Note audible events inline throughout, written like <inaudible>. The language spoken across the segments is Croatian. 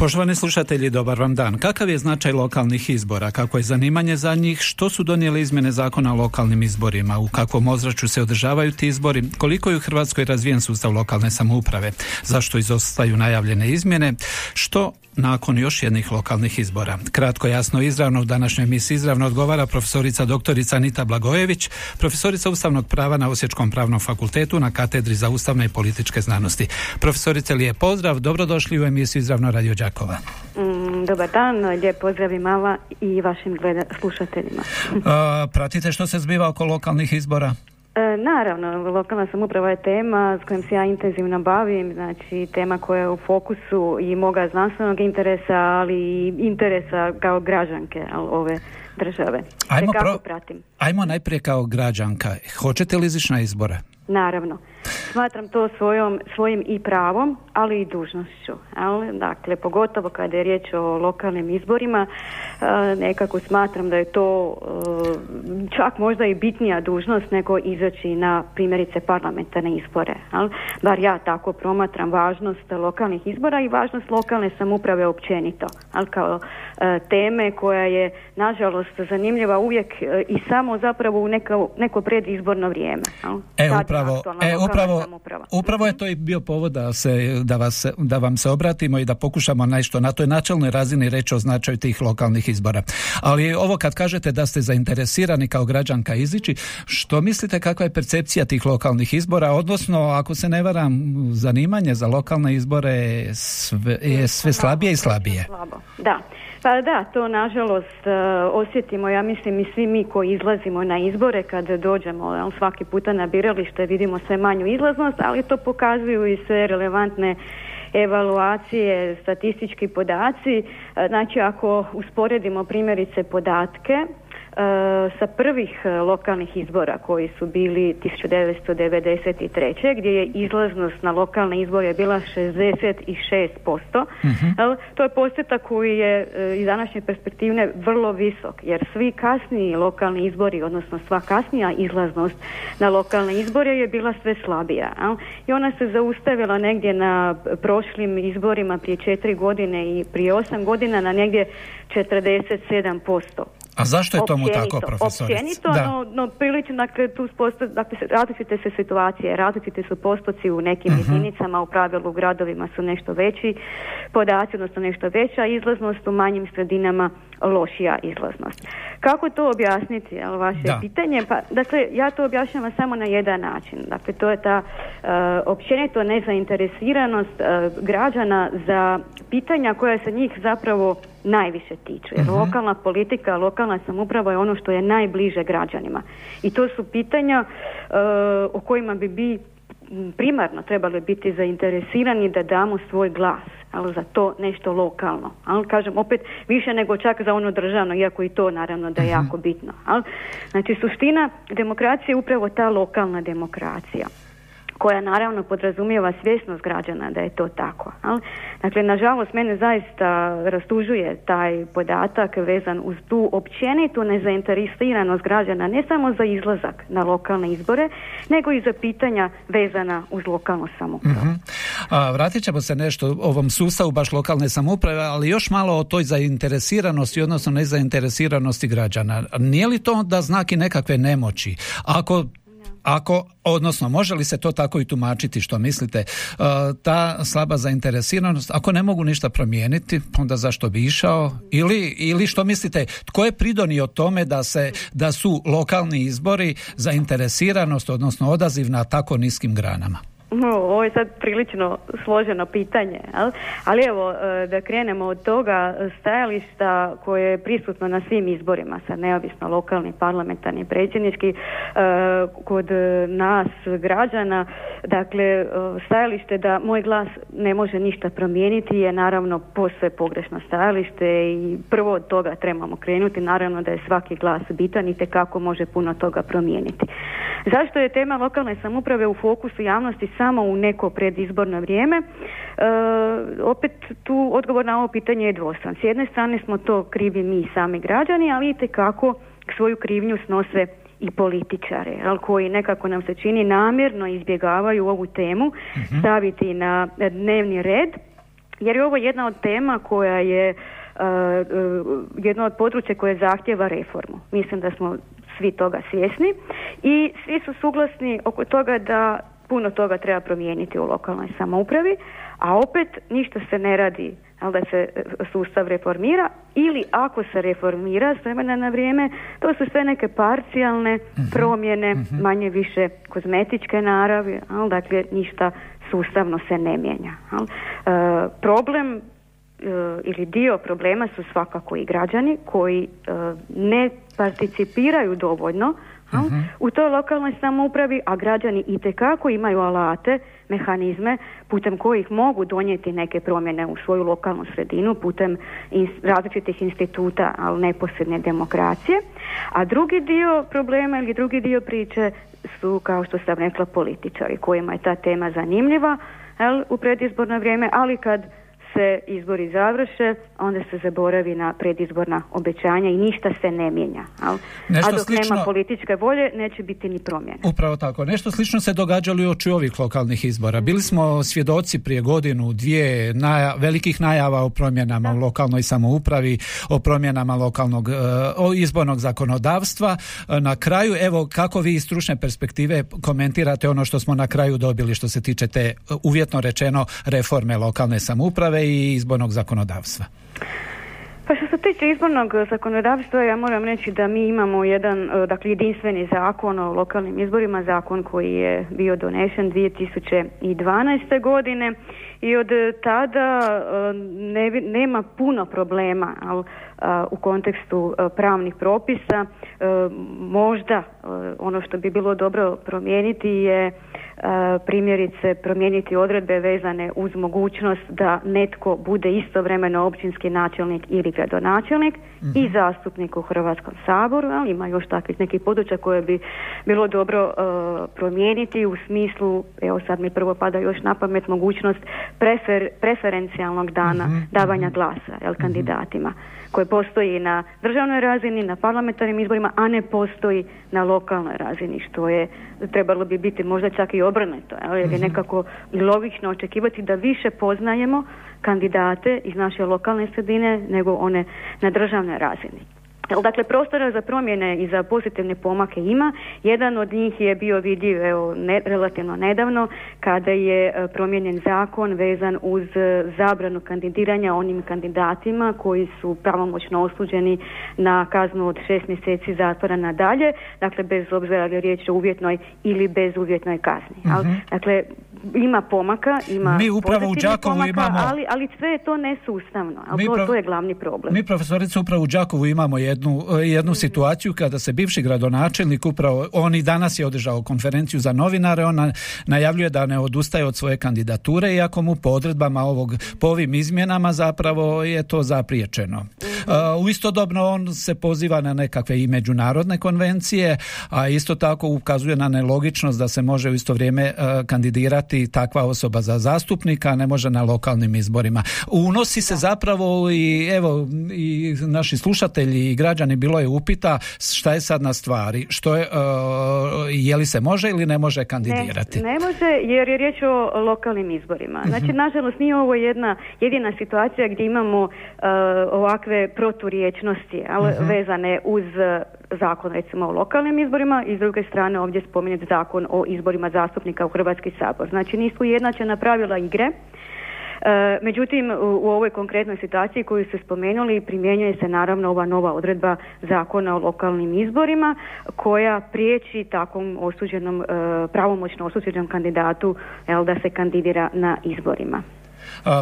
Poštovani slušatelji, dobar vam dan. Kakav je značaj lokalnih izbora? Kako je zanimanje za njih? Što su donijele izmjene zakona o lokalnim izborima? U kakvom ozračju se održavaju ti izbori? Koliko je u Hrvatskoj razvijen sustav lokalne samouprave? Zašto izostaju najavljene izmjene? Što nakon još jednih lokalnih izbora? Kratko, jasno, izravno u današnjoj emisiji izravno odgovara profesorica doktorica Anita Blagojević, profesorica ustavnog prava na Osječkom pravnom fakultetu na katedri za ustavne i političke znanosti. Profesorice, lijep pozdrav, dobrodošli u emisiju izravno Radio Đakova. Mm, Dobar dan, lijep pozdrav i mala i vašim gleda, slušateljima. A, pratite što se zbiva oko lokalnih izbora? E, naravno, lokalna samouprava je tema s kojom se ja intenzivno bavim, znači tema koja je u fokusu i moga znanstvenog interesa, ali i interesa kao građanke jel, ove države. Ajmo, pro- pratim? Ajmo najprije kao građanka. Hoćete li izići na izbore? Naravno. Smatram to svojom, svojim i pravom, ali i dužnošću. jel? Dakle, pogotovo kada je riječ o lokalnim izborima, e, nekako smatram da je to e, čak možda i bitnija dužnost nego izaći na primjerice parlamentarne izbore. jel? Bar ja tako promatram važnost lokalnih izbora i važnost lokalne samouprave općenito. jel? Kao e, teme koja je nažalost zanimljiva uvijek e, i samo zapravo u neko, neko predizborno vrijeme. jel? E, Tad je upravo, e, upravo, upravo je to i bio povod da, se, da, vas, da vam se obratimo i da pokušamo nešto na toj načelnoj razini reći o značaju tih lokalnih izbora. Ali ovo kad kažete da ste zainteresirani kao građanka izići, što mislite kakva je percepcija tih lokalnih izbora, odnosno ako se ne varam, zanimanje za lokalne izbore je sve, je sve slabije i slabije. Da. Pa da, to nažalost e, osjetimo, ja mislim i svi mi koji izlazimo na izbore kad dođemo svaki puta na biralište vidimo sve manju izlaznost, ali to pokazuju i sve relevantne evaluacije, statistički podaci. E, Znači ako usporedimo primjerice podatke sa prvih e, lokalnih izbora koji su bili 1993. gdje je izlaznost na lokalne izbore bila 66%. Jel, To je postotak koji je e, iz današnje perspektivne vrlo visok, jer svi kasniji lokalni izbori, odnosno sva kasnija izlaznost na lokalne izbore je bila sve slabija. I ona se zaustavila negdje na prošlim izborima prije četiri godine i prije osam godina na negdje 47%. A zašto je tomu Općenito, tako, profesorice? Općenito, Da. no, no prilično, dakle, tu posto, dakle, različite se situacije, različiti su postoci u nekim jedinicama, u pravilu u gradovima su nešto veći podaci, odnosno nešto veća izlaznost, u manjim sredinama lošija izlaznost. Kako to objasniti, jel, vaše Da. pitanje? Pa, dakle, ja to objašnjavam samo na jedan način. Dakle, to je ta e, općenito nezainteresiranost e, građana za pitanja koja se njih zapravo najviše tiču. Jer lokalna politika, lokalna samouprava je ono što je najbliže građanima. I to su pitanja e, o kojima bi bi primarno trebali biti zainteresirani da damo svoj glas ali za to nešto lokalno. Ali kažem opet više nego čak za ono državno, iako i to naravno da je jako bitno. Ali, znači suština demokracije je upravo ta lokalna demokracija koja naravno podrazumijeva svjesnost građana da je to tako. jel? Dakle, nažalost, mene zaista rastužuje taj podatak vezan uz tu općenitu nezainteresiranost građana, ne samo za izlazak na lokalne izbore, nego i za pitanja vezana uz lokalnu samoupravu. A, vratit ćemo se nešto ovom sustavu baš lokalne samouprave, ali još malo o toj zainteresiranosti, odnosno nezainteresiranosti građana. Nije li to onda znak nekakve nemoći? Ako ako, odnosno, može li se to tako i tumačiti što mislite, e, ta slaba zainteresiranost, ako ne mogu ništa promijeniti, onda zašto bi išao? Ili, ili što mislite, tko je pridonio tome da se, da su lokalni izbori zainteresiranost, odnosno odaziv na tako niskim granama? <laughs> Ovo je sad prilično složeno pitanje, ali evo e, da krenemo od toga stajališta koje je prisutno na svim izborima, sad neovisno lokalni, parlamentarni, predsjednički, e, kod nas građana, dakle e, stajalište da moj glas ne može ništa promijeniti je naravno posve pogrešno stajalište i prvo od toga trebamo krenuti, naravno da je svaki glas bitan i kako može puno toga promijeniti. Zašto je tema lokalne samouprave u fokusu javnosti samo u neko predizborno vrijeme? E, opet tu odgovor na ovo pitanje je dvostran. S jedne strane smo to krivi mi sami građani, ali i kako svoju krivnju snose i političare, ali koji nekako nam se čini namjerno izbjegavaju ovu temu uh staviti na dnevni red, jer je ovo jedna od tema koja je uh, jedno od područja koje zahtjeva reformu. Mislim da smo svi toga svjesni i svi su suglasni oko toga da puno toga treba promijeniti u lokalnoj samoupravi, a opet ništa se ne radi ali da se e, sustav reformira ili ako se reformira s vremena na vrijeme, to su sve neke parcijalne mhm. promjene, mhm. manje više kozmetičke naravi, ali dakle ništa sustavno se ne mijenja. E, problem e, ili dio problema su svakako i građani koji ne participiraju dovoljno uh u toj lokalnoj samoupravi, a građani itekako imaju alate, mehanizme putem kojih mogu donijeti neke promjene u svoju lokalnu sredinu putem različitih instituta, ali neposredne demokracije. A drugi dio problema ili drugi dio priče su, kao što sam rekla, političari kojima je ta tema zanimljiva jel, u predizborno vrijeme, ali kad se izbori završe, onda se zaboravi na predizborna obećanja i ništa se ne mijenja. Nešto A dok slično... nema političke volje, neće biti ni promjene. Upravo tako. Nešto slično se događalo i oči ovih lokalnih izbora. Bili smo svjedoci prije godinu, dvije naja, velikih najava o promjenama u lokalnoj samoupravi, o promjenama lokalnog e, o izbornog zakonodavstva. E, na kraju, evo, kako vi iz stručne perspektive komentirate ono što smo na kraju dobili što se tiče te uvjetno rečeno reforme lokalne samouprave i izbornog zakonodavstva? Pa što se tiče izbornog zakonodavstva, ja moram reći da mi imamo jedan, e, dakle, jedinstveni zakon o lokalnim izborima, zakon koji je bio donesen 2012. godine i od tada e, ne, nema puno problema ali, e, u kontekstu pravnih propisa. Možda ono što bi bilo dobro promijeniti je primjerice promijeniti odredbe vezane uz mogućnost da netko bude istovremeno općinski načelnik ili gradonačelnik i mhm. zastupnik u Hrvatskom saboru, ali ima još takvih nekih područja koje bi bilo dobro uh, promijeniti u smislu, evo sad mi prvo pada još na pamet mogućnost prefer, preferencijalnog dana mhm, davanja mhm. glasa jel, kandidatima koje postoji na državnoj razini, na parlamentarnim izborima, a ne postoji na lokalnoj razini, što je trebalo bi biti možda čak i obrnuto, jer je nekako logično očekivati da više poznajemo kandidate iz naše lokalne sredine nego one na državnoj razini. Dakle, prostora za promjene i za pozitivne pomake ima. Jedan od njih je bio vidljiv evo, ne, relativno nedavno kada je e, promijenjen zakon vezan uz e, zabranu kandidiranja onim kandidatima koji su pravomoćno osuđeni na kaznu od šest mjeseci zatvora nadalje, dakle bez obzira li je riječ o uvjetnoj ili bezuvjetnoj kazni. uh Dakle, ima pomaka, ima mi upravo u Đakovu pomaka, imamo... ali, ali sve je to nesustavno, ali to, to je glavni problem. Mi profesorice upravo u Đakovu imamo jednu, jednu situaciju kada se bivši gradonačelnik upravo, on i danas je održao konferenciju za novinare, on najavljuje da ne odustaje od svoje kandidature iako mu po odredbama ovog, po ovim izmjenama zapravo je to zapriječeno. Mhm. Uh, u istodobno on se poziva na nekakve i međunarodne konvencije, a isto tako ukazuje na nelogičnost da se može u isto vrijeme uh, kandidirati takva osoba za zastupnika, ne može na lokalnim izborima. Unosi se zapravo i evo i naši slušatelji i građani bilo je upita šta je sad na stvari, što je, uh, je li se može ili ne može kandidirati? Ne, ne može jer je riječ o lokalnim izborima. Znači, uh nažalost, nije ovo jedna jedina situacija gdje imamo uh, ovakve proturječnosti ali, mhm. vezane uz zakon recimo o lokalnim izborima i s druge strane ovdje spominjati zakon o izborima zastupnika u Hrvatski sabor. Znači nisu jednačena pravila igre međutim, u, ovoj konkretnoj situaciji koju ste spomenuli primjenjuje se naravno ova nova odredba zakona o lokalnim izborima koja priječi takvom osuđenom, pravomoćno osuđenom kandidatu jel, da se kandidira na izborima.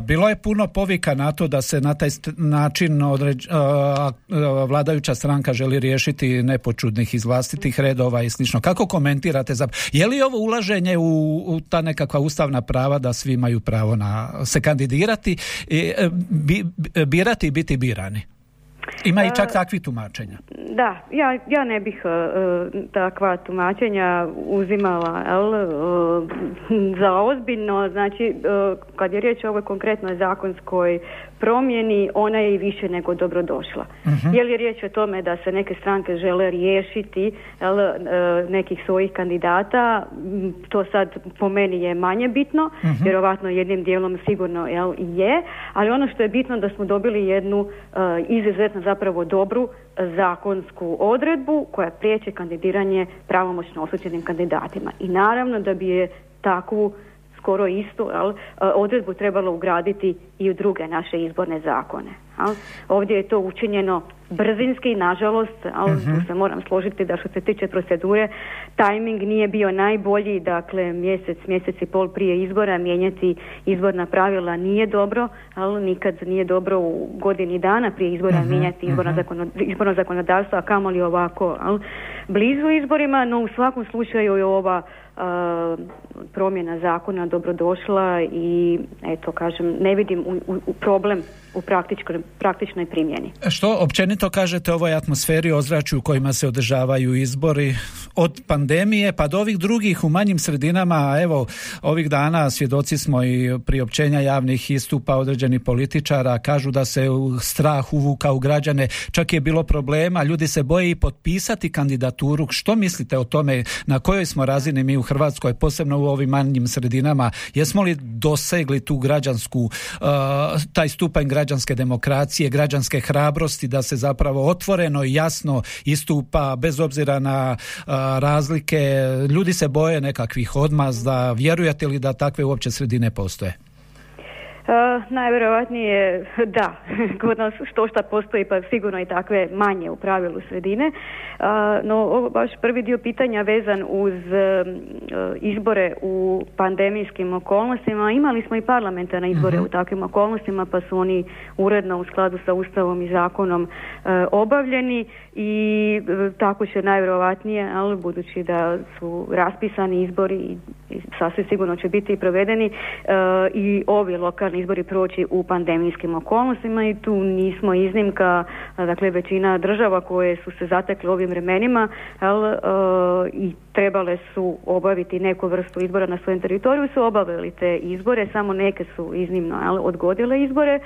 Bilo je puno povika na to da se na taj način određ, vladajuća stranka želi riješiti nepočudnih iz vlastitih redova i slično. Kako komentirate? Za... Je li ovo ulaženje u, u ta nekakva ustavna prava da svi imaju pravo na se kandidirati, i, e, birati i biti birani? Ima i čak takvi tumačenja. Da, ja, ja ne bih uh, takva tumačenja uzimala jel, uh, za ozbiljno. Znači, uh, kad je riječ o ovoj konkretnoj zakonskoj promjeni, ona je i više nego dobrodošla. Uh-huh. Je li riječ o tome da se neke stranke žele riješiti jel, nekih svojih kandidata, to sad po meni je manje bitno, uh-huh. vjerovatno jednim dijelom sigurno jel, je, ali ono što je bitno da smo dobili jednu izuzetno zapravo dobru zakonsku odredbu koja priječe kandidiranje pravomoćno osuđenim kandidatima. I naravno da bi je takvu skoro istu jel, odredbu trebalo ugraditi i u druge naše izborne zakone. Ovdje je to učinjeno brzinski, nažalost, ali uh tu mhm. se moram složiti da što se tiče procedure, tajming nije bio najbolji, dakle mjesec, mjesec i pol prije izbora mijenjati izborna pravila nije dobro, ali nikad nije dobro u godini dana prije izbora uh mijenjati izborno, uh izborno zakonodavstvo, a kamoli ovako ali, blizu izborima, no u svakom slučaju je ova promjena zakona dobrodošla i eto kažem ne vidim u, u problem u praktičnoj, praktičnoj primjeni. Što općenito kažete ovoj atmosferi ozračju u kojima se održavaju izbori od pandemije pa do ovih drugih u manjim sredinama, evo ovih dana svjedoci smo i priopćenja javnih istupa određenih političara, kažu da se strah uvuka u građane, čak je bilo problema, ljudi se boje i potpisati kandidaturu. Što mislite o tome, na kojoj smo razini mi u Hrvatskoj, posebno u ovim manjim sredinama, jesmo li dosegli tu građansku, uh, taj stupanj građanske demokracije, građanske hrabrosti da se zapravo otvoreno i jasno istupa bez obzira na razlike. Ljudi se boje nekakvih odmazda. Vjerujete li da takve uopće sredine postoje? Uh, najvjerojatnije da, <laughs> kod nas što šta postoji pa sigurno i takve manje u pravilu sredine. Uh, no ovo baš prvi dio pitanja vezan uz uh, izbore u pandemijskim okolnostima. Imali smo i parlamentarne izbore uh u takvim okolnostima pa su oni uredno u skladu sa Ustavom i zakonom obavljeni i tako će najvjerojatnije, ali budući da su raspisani izbori i, i sasvim sigurno će biti i provedeni i ovi lokalni izbori proći u pandemijskim okolnostima i tu nismo iznimka, dakle većina država koje su se zatekle ovim vremenima jel, e, i trebale su obaviti neku vrstu izbora na svojem teritoriju su obavili te izbore, samo neke su iznimno jel, odgodile izbore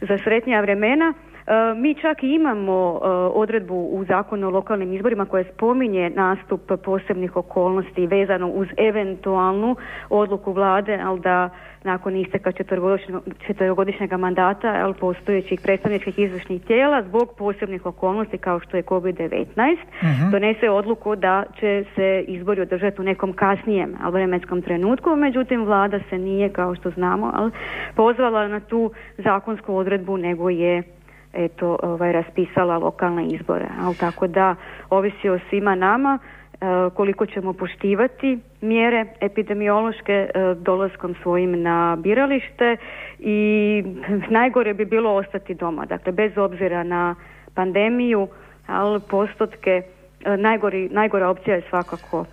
za sretnija vremena. E, mi čak imamo e, odredbu u zakonu o lokalnim izborima koja spominje nastup posebnih okolnosti vezano uz eventualnu odluku vlade, ali da nakon isteka četverogodišnjeg mandata ali postojećih predstavničkih izvršnih tijela zbog posebnih okolnosti kao što je COVID-19 uh donese odluku da će se izbori održati u nekom kasnijem vremenskom trenutku, međutim vlada se nije kao što znamo ali pozvala na tu zakonsku odredbu nego je eto ovaj raspisala lokalne izbore. Ali tako da ovisi o svima nama koliko ćemo poštivati mjere epidemiološke e, dolaskom svojim na biralište i najgore bi bilo ostati doma. Dakle, bez obzira na pandemiju, ali postotke, e, najgori, najgora opcija je svakako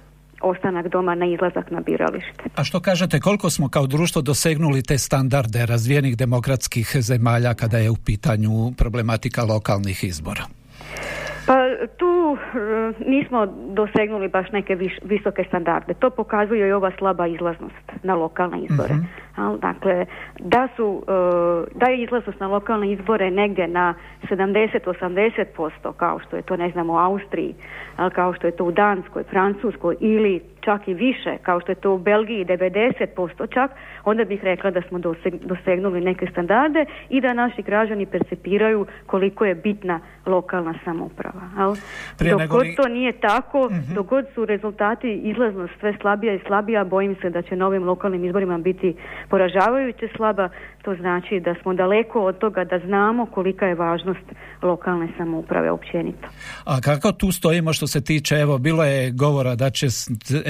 ostanak doma na izlazak na biralište. A što kažete, koliko smo kao društvo dosegnuli te standarde razvijenih demokratskih zemalja kada je u pitanju problematika lokalnih izbora? Tu e, nismo dosegnuli baš neke visoke standarde. To pokazuje i ova slaba izlaznost na lokalne izbore. Mhm. Dakle, da su, e, da je izlaznost na lokalne izbore negdje na 70-80% kao što je to ne znam u Austriji, kao što je to u Danskoj, Francuskoj ili čak i više kao što je to u Belgiji 90% čak, onda bih rekla da smo dosegnuli neke standarde i da naši građani percepiraju koliko je bitna lokalna samouprava. Dok god to nije tako, uh dok god su rezultati izlaznost sve slabija i slabija, bojim se da će novim lokalnim izborima biti poražavajuće slaba, to znači da smo daleko od toga da znamo kolika je važnost lokalne samouprave općenito. A kako tu stojimo što se tiče, evo, bilo je govora da će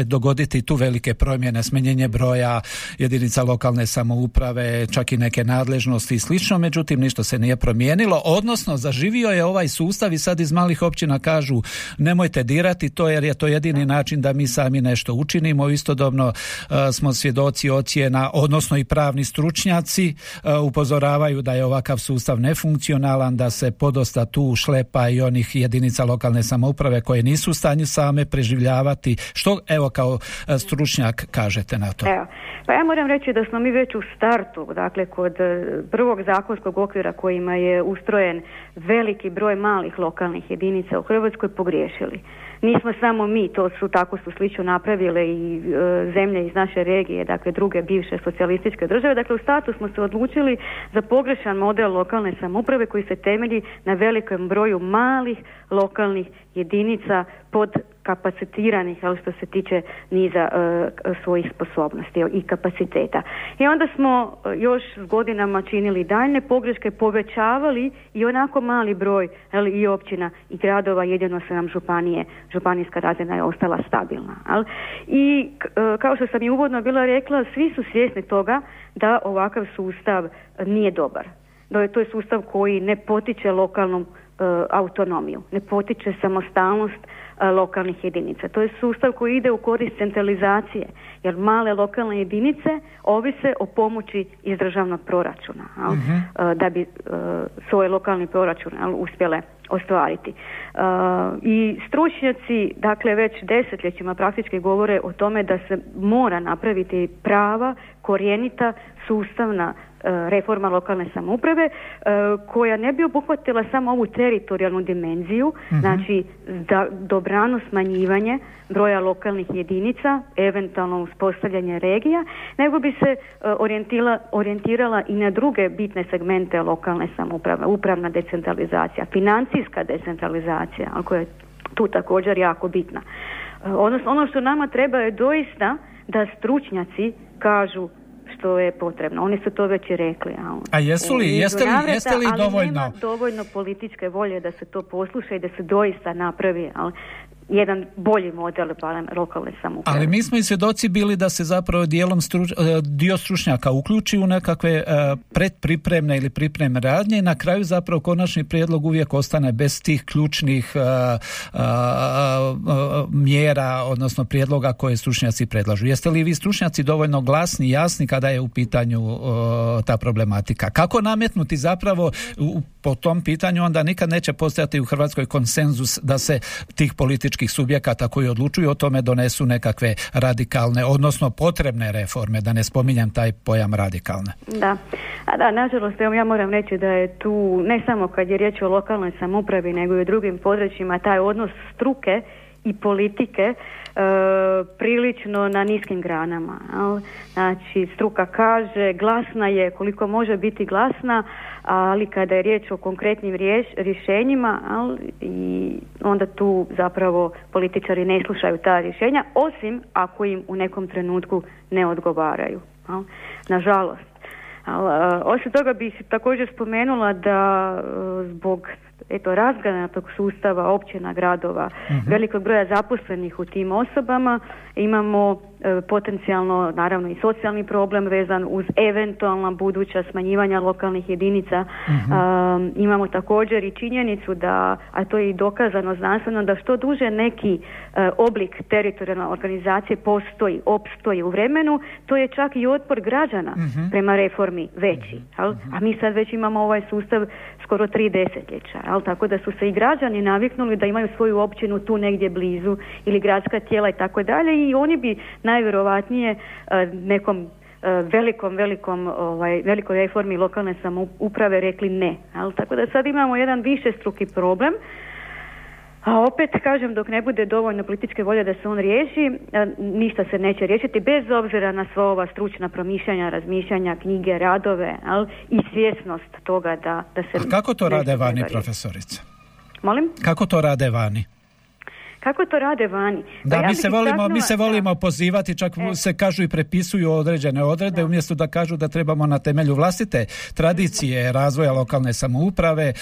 dogoditi tu velike promjene, smenjenje broja jedinica lokalne samouprave, čak i neke nadležnosti i slično, međutim ništa se nije promijenilo, odnosno zaživio je ovaj sustav i sad iz malih općina kažu nemojte dirati to jer je to jedini način da mi sami nešto učinimo, istodobno e, smo svjedoci ocjena, odnosno i pravni stručnjaci e, upozoravaju da je ovakav sustav nefunkcionalan, da se podosta tu šlepa i onih jedinica lokalne samouprave koje nisu u stanju same preživljavati. Što evo kao e, stručnjak kažete na to? Evo, pa ja moram reći da smo mi već u startu, dakle kod prvog zakonskog okvira kojima je ustrojen veliki broj malih lokalnih jedinica u Hrvatskoj pogriješili nismo samo mi, to su tako su slično napravile i e, zemlje iz naše regije, dakle druge bivše socijalističke države. Dakle, u statu smo se odlučili za pogrešan model lokalne samouprave koji se temelji na velikom broju malih lokalnih jedinica pod kapacitiranih, ali što se tiče niza e, svojih sposobnosti i kapaciteta. I onda smo e, još s godinama činili daljne pogreške, povećavali i onako mali broj ali, i općina i gradova, jedino se nam županije, županijska razina je ostala stabilna. Ali. I e, kao što sam i uvodno bila rekla, svi su svjesni toga da ovakav sustav nije dobar. Da to je sustav koji ne potiče lokalnu autonomiju, ne potiče samostalnost E, lokalnih jedinica. To je sustav koji ide u korist centralizacije, jer male lokalne jedinice ovise o pomoći iz državnog proračuna e, da bi e, svoj lokalni proračun uspjele ostvariti. I stručnjaci, dakle, već desetljećima praktički govore o tome da se mora napraviti prava, korjenita, sustavna E, reforma lokalne samouprave e, koja ne bi obuhvatila samo ovu teritorijalnu dimenziju, mhm. znači da dobrano smanjivanje broja lokalnih jedinica, eventualno uspostavljanje regija, nego bi se e, orijentirala i na druge bitne segmente lokalne samouprave, upravna decentralizacija, financijska decentralizacija, koja je tu također jako bitna. Odnosno, ono što nama treba je doista da stručnjaci kažu što je potrebno. Oni su to već i rekli. A jesu li, jeste li, jeste li dovoljno? Nema dovoljno političke volje da se to posluša i da se doista napravi. Ali jedan bolji model lokalne samouprave. Ali mi smo i svjedoci bili da se zapravo dijelom struč, e, dio stručnjaka uključi u nekakve e, predpripremne ili pripremne radnje i na kraju zapravo konačni prijedlog uvijek ostane bez tih ključnih e, mjera, odnosno prijedloga koje stručnjaci predlažu. Jeste li vi stručnjaci dovoljno glasni i jasni kada je u pitanju ta problematika? Kako nametnuti zapravo po tom pitanju onda nikad neće postojati u Hrvatskoj konsenzus da se tih političkih političkih subjekata koji odlučuju o tome donesu nekakve radikalne, odnosno potrebne reforme, da ne spominjem taj pojam radikalne. Da, a da, nažalost, ja moram reći da je tu, ne samo kad je riječ o lokalnoj samoupravi, nego i u drugim područjima, taj odnos struke i politike prilično na niskim granama. Znači, struka kaže, glasna je koliko može biti glasna, ali kada je riječ o konkretnim rješenjima, i onda tu zapravo političari ne slušaju ta rješenja, osim ako im u nekom trenutku ne odgovaraju. Nažalost. E, osim toga bih također spomenula da e, zbog eto razgranatog sustava općina, gradova, uh velikog broja zaposlenih u tim osobama, imamo potencijalno naravno i socijalni problem vezan uz eventualna buduća smanjivanja lokalnih jedinica. Mhm. imamo također i činjenicu da, a to je i dokazano znanstveno, da što duže neki e, oblik teritorijalne organizacije postoji, opstoji u vremenu, to je čak i otpor građana mhm. prema reformi veći. A mi sad već imamo ovaj sustav skoro tri desetljeća, al tako da su se i građani naviknuli da imaju svoju općinu tu negdje blizu ili gradska tijela i tako dalje i oni bi najvjerojatnije e, nekom e, velikom, velikom, ovaj, velikoj reformi lokalne samouprave rekli ne. Al tako da sad imamo jedan više struki problem a opet, kažem, dok ne bude dovoljno političke volje da se on riješi, e, ništa se neće riješiti, bez obzira na sva ova stručna promišljanja, razmišljanja, knjige, radove al, i svjesnost toga da, da se... A kako to rade vani, profesorice? Molim? Kako to rade vani? Kako to rade vani. Pa da, mi se volimo, mi se volimo pozivati, čak e. se kažu i prepisuju određene odredbe, umjesto da kažu da trebamo na temelju vlastite tradicije razvoja lokalne samouprave e,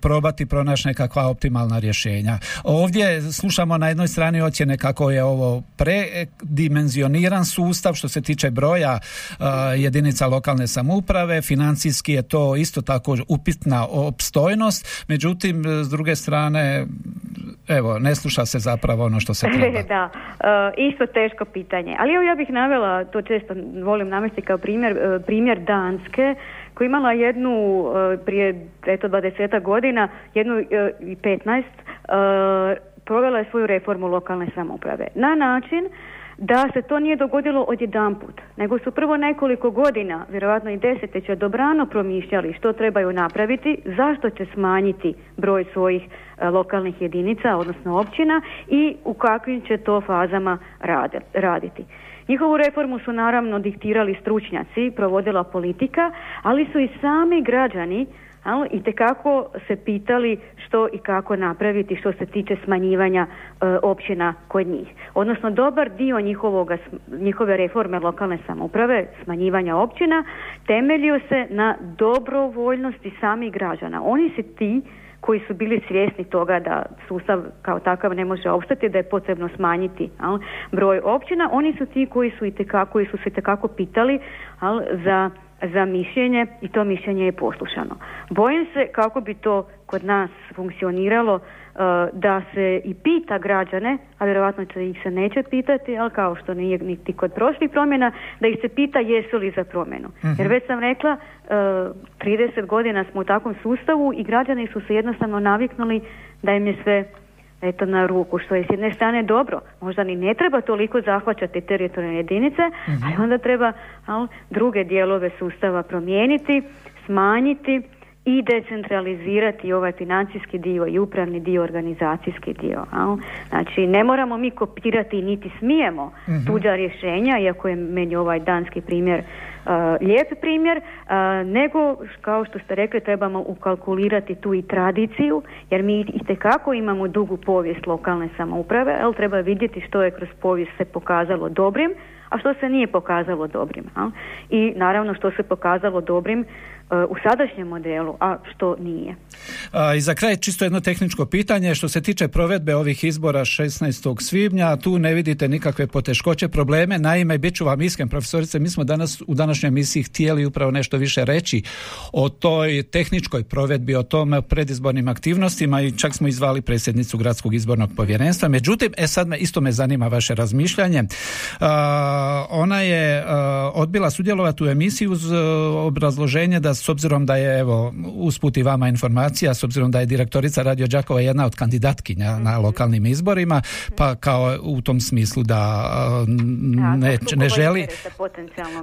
probati pronaći nekakva optimalna rješenja. Ovdje slušamo na jednoj strani ocjene kako je ovo predimenzioniran sustav što se tiče broja e, jedinica lokalne samouprave, financijski je to isto tako upitna opstojnost, međutim s druge strane evo, ne sluša se zapravo ono što se <laughs> treba. da, e, isto teško pitanje. Ali evo ja bih navela, to često volim navesti kao primjer, e, primjer Danske, koja je imala jednu e, prije eto 20 godina, jednu i 15, provela je svoju reformu lokalne samouprave. Na način da se to nije dogodilo odjedanput, nego su prvo nekoliko godina, vjerojatno i desetljeća, dobrano promišljali što trebaju napraviti, zašto će smanjiti broj svojih e, lokalnih jedinica, odnosno općina i u kakvim će to fazama raditi. Njihovu reformu su naravno diktirali stručnjaci, provodila politika, ali su i sami građani i tekako se pitali što i kako napraviti što se tiče smanjivanja e, općina kod njih. Odnosno dobar dio njihovoga, njihove reforme lokalne samouprave, smanjivanja općina, temeljio se na dobrovoljnosti samih građana. Oni su ti koji su bili svjesni toga da sustav kao takav ne može opstati, da je potrebno smanjiti broj općina, oni su ti koji su i koji su se tekako pitali za za mišljenje i to mišljenje je poslušano. Bojim se kako bi to kod nas funkcioniralo uh, da se i pita građane, a vjerojatno će ih se neće pitati, ali kao što nije niti kod prošlih promjena, da ih se pita jesu li za promjenu. uh Jer već sam rekla, uh, 30 godina smo u takvom sustavu i građani su se jednostavno naviknuli da im je sve eto na ruku, što je s jedne strane dobro. Možda ni ne treba toliko zahvaćati teritorijalne jedinice, mhm. ali onda treba al, druge dijelove sustava promijeniti, smanjiti i decentralizirati ovaj financijski dio i upravni dio, organizacijski dio. Al. Znači, ne moramo mi kopirati niti smijemo mhm. tuđa rješenja, iako je meni ovaj danski primjer lijep primjer, nego kao što ste rekli trebamo ukalkulirati tu i tradiciju, jer mi itekako imamo dugu povijest lokalne samouprave, ali treba vidjeti što je kroz povijest se pokazalo dobrim, a što se nije pokazalo dobrim. I naravno što se pokazalo dobrim u sadašnjem modelu, a što nije. I za kraj čisto jedno tehničko pitanje što se tiče provedbe ovih izbora 16. svibnja, tu ne vidite nikakve poteškoće, probleme, naime bit ću vam iskren profesorice, mi smo danas u današnjoj emisiji htjeli upravo nešto više reći o toj tehničkoj provedbi, o tom predizbornim aktivnostima i čak smo izvali predsjednicu gradskog izbornog povjerenstva, međutim, e sad me isto me zanima vaše razmišljanje. Ona je odbila sudjelovati u emisiji uz obrazloženje da s obzirom da je evo usput i vama informacija, s obzirom da je direktorica Radio Đakova jedna od kandidatkinja na mhm. lokalnim izborima, pa kao u tom smislu da ne, ne želi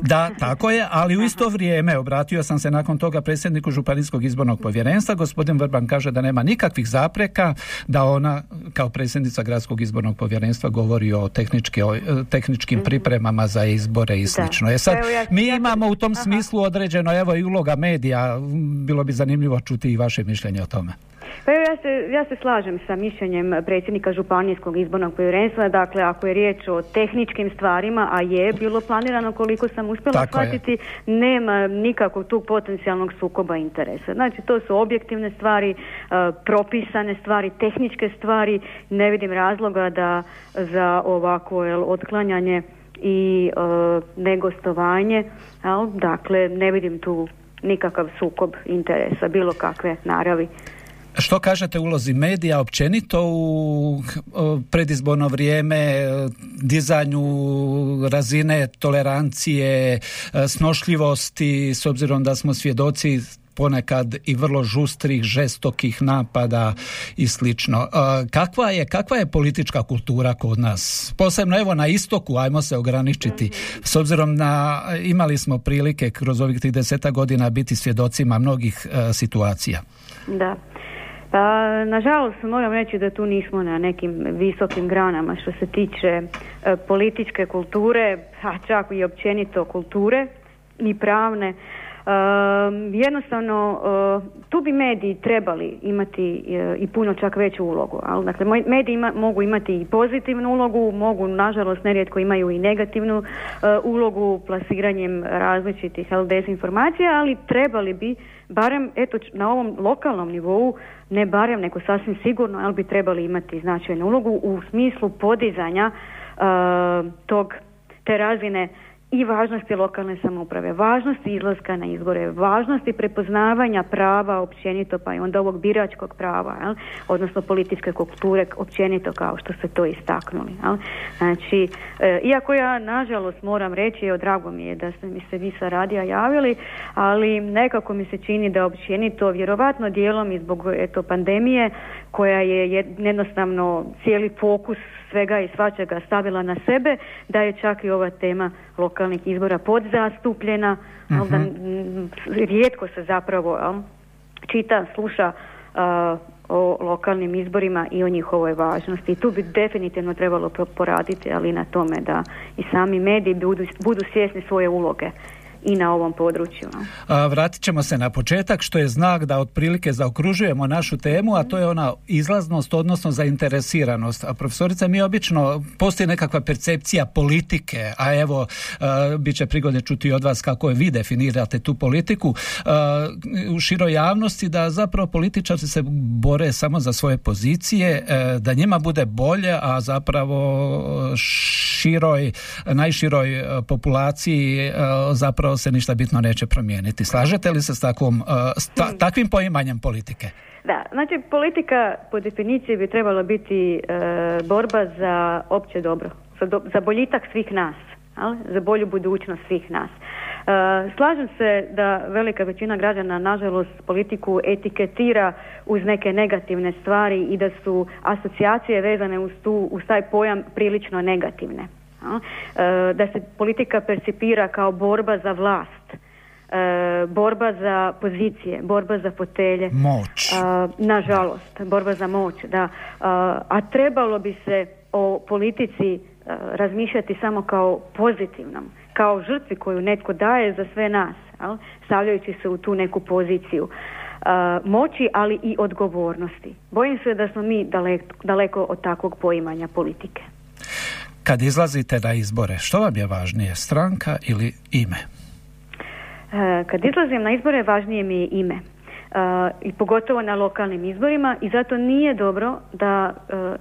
da, <laughs> tako je, ali u isto vrijeme obratio sam se nakon toga predsjedniku Županijskog izbornog povjerenstva, gospodin Vrban kaže da nema nikakvih zapreka da ona kao predsjednica Gradskog izbornog povjerenstva govori o, tehnički, o tehničkim mhm. Pripremama za izbore i slično. E sad, mi imamo u tom smislu određeno, evo i uloga medija, bilo bi zanimljivo čuti i vaše mišljenje o tome. Pa ja se, ja se slažem sa mišljenjem predsjednika Županijskog izbornog povjerenstva, dakle ako je riječ o tehničkim stvarima, a je bilo planirano koliko sam uspjela shvatiti, nema nikakvog tu potencijalnog sukoba interesa. Znači to su objektivne stvari, e, propisane stvari, tehničke stvari, ne vidim razloga da za ovako otklanjanje i e, negostovanje, dakle ne vidim tu nikakav sukob interesa bilo kakve naravi. Što kažete ulozi medija općenito u predizborno vrijeme, dizanju razine tolerancije, snošljivosti, s obzirom da smo svjedoci ponekad i vrlo žustrih, žestokih napada i slično. Kakva je, kakva je politička kultura kod nas? Posebno evo na istoku, ajmo se ograničiti. S obzirom na, imali smo prilike kroz ovih 30 godina biti svjedocima mnogih e, situacija. Da. Pa, nažalost, moram reći da tu nismo na nekim visokim granama što se tiče e, političke kulture, a čak i općenito kulture, ni pravne. Jednostavno, tu bi mediji trebali imati i puno čak veću ulogu. Ali, dakle, mediji mogu imati i pozitivnu ulogu, mogu, nažalost, nerijetko imaju i negativnu ulogu plasiranjem različitih dezinformacija, ali trebali bi barem eto na ovom lokalnom nivou ne barem nego sasvim sigurno ali bi trebali imati značajnu ulogu u smislu podizanja tog te razine i važnosti lokalne samouprave, važnosti izlaska na izbore, važnosti prepoznavanja prava općenito pa i onda ovog biračkog prava, jel? odnosno političke kulture općenito kao što ste to istaknuli. Jel? Znači, e, iako ja nažalost moram reći, evo drago mi je da ste mi se vi sa radija javili, ali nekako mi se čini da općenito, vjerovatno dijelom i zbog eto, pandemije koja je jednostavno cijeli fokus svega i svačega stavila na sebe, da je čak i ova tema lokalnih izbora podzastupljena, uh da rijetko se zapravo čita, sluša o lokalnim izborima i o njihovoj važnosti. I tu bi definitivno trebalo poraditi, ali na tome da i sami mediji budu, budu svjesni svoje uloge i na ovom području. A, vratit ćemo se na početak što je znak da otprilike zaokružujemo našu temu, a to je ona izlaznost, odnosno zainteresiranost. A profesorica, mi obično postoji nekakva percepcija politike, a evo bit će prigode čuti od vas kako vi definirate tu politiku u široj javnosti da zapravo političari se bore samo za svoje pozicije, e, da njima bude bolje, a zapravo široj, najširoj e, populaciji e, zapravo se ništa bitno neće promijeniti. Slažete li se s, takvom, uh, s takvim poimanjem politike? Da, znači politika po definiciji bi trebala biti uh, borba za opće dobro, za, za boljitak svih nas, ali? za bolju budućnost svih nas. Uh, slažem se da velika većina građana nažalost politiku etiketira uz neke negativne stvari i da su asocijacije vezane uz, tu, uz taj pojam prilično negativne. E, da se politika percipira kao borba za vlast, e, borba za pozicije, borba za fotelje. Moć. E, nažalost, borba za moć, da. A trebalo bi se o politici razmišljati samo kao pozitivnom, kao žrtvi koju netko daje za sve nas, stavljajući se u tu neku poziciju. moći, ali i odgovornosti. Bojim se da smo mi daleko, daleko od takvog poimanja politike. Kad izlazite na izbore, što vam je važnije, stranka ili ime? E, kad izlazim na izbore, važnije mi je ime i pogotovo na lokalnim izborima i zato nije dobro da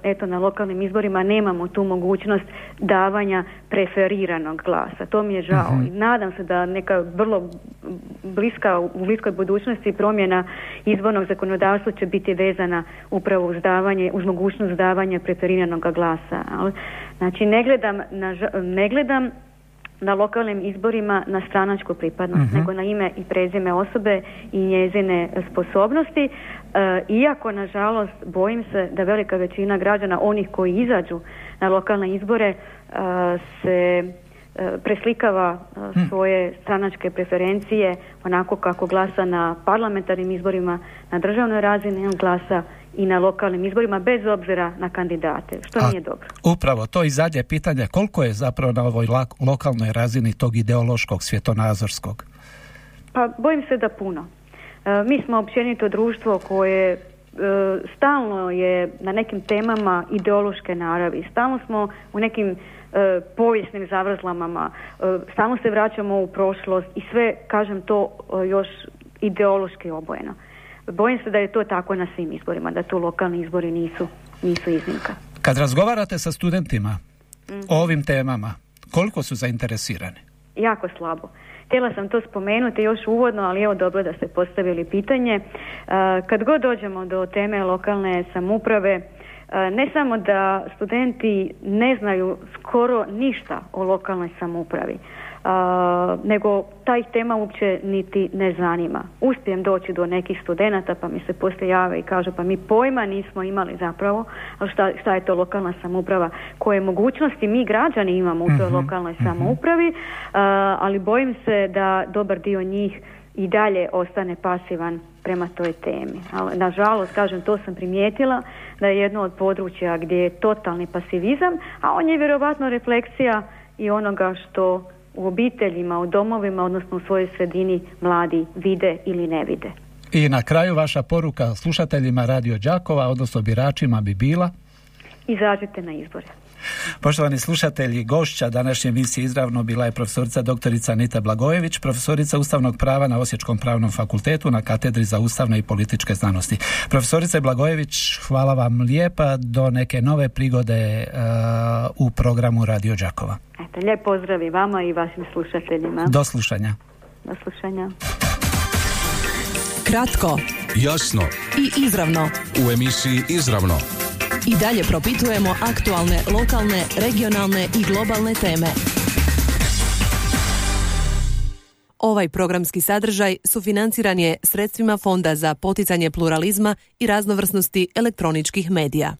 eto na lokalnim izborima nemamo tu mogućnost davanja preferiranog glasa. To mi je žao i nadam se da neka vrlo bliska u bliskoj budućnosti promjena izbornog zakonodavstva će biti vezana upravo uz davanje, uz mogućnost davanja preferiranog glasa. Znači ne gledam, ne gledam na lokalnim izborima na stranačku pripadnost, uh nego na ime i prezime osobe i njezine sposobnosti. E, iako, nažalost, bojim se da velika većina građana, onih koji izađu na lokalne izbore, e, se e, preslikava hm. svoje stranačke preferencije onako kako glasa na parlamentarnim izborima na državnoj razini, on glasa i na lokalnim izborima bez obzira na kandidate, što nije dobro. Upravo to i zadnje pitanje, koliko je zapravo na ovoj lokalnoj razini tog ideološkog svjetonazorskog? Pa bojim se da puno. E, mi smo općenito društvo koje e, stalno je na nekim temama ideološke naravi. Stalno smo u nekim e, povijesnim zavrzlamama, stalno se vraćamo u prošlost i sve, kažem to, još ideološki obojeno. Bojim se da je to tako na svim izborima, da tu lokalni izbori nisu, nisu iznimka. Kad razgovarate sa studentima o ovim temama, koliko su zainteresirani? Jako slabo. Htjela sam to spomenuti još uvodno, ali evo dobro da ste postavili pitanje. E, kad god dođemo do teme lokalne samuprave, e, ne samo da studenti ne znaju skoro ništa o lokalnoj samoupravi, nego ta ih tema uopće niti ne zanima. Uspijem doći do nekih studenata pa mi se poslije jave i kažu pa mi pojma nismo imali zapravo šta, šta je to lokalna samouprava, koje mogućnosti mi građani imamo u toj mhm, lokalnoj mhm. samoupravi, ali bojim se da dobar dio njih i dalje ostane pasivan prema toj temi. Ali, nažalost, kažem, to sam primijetila da je jedno od područja gdje je totalni pasivizam, a on je vjerovatno refleksija i onoga što u obiteljima, u domovima, odnosno u svojoj sredini mladi vide ili ne vide. I na kraju vaša poruka slušateljima Radio Đakova, odnosno biračima bi bila? Izađite na izbore. Poštovani slušatelji, gošća današnje emisije izravno bila je profesorica doktorica Anita Blagojević, profesorica ustavnog prava na Osječkom pravnom fakultetu na katedri za ustavne i političke znanosti. Profesorice Blagojević, hvala vam lijepa do neke nove prigode uh, u programu Radio Đakova. Eto, lijep pozdrav i vama i vašim slušateljima. Do slušanja. Do slušanja. Kratko, Jasno i izravno. u emisiji Izravno. I dalje propitujemo aktualne, lokalne, regionalne i globalne teme. Ovaj programski sadržaj sufinanciran je sredstvima Fonda za poticanje pluralizma i raznovrsnosti elektroničkih medija.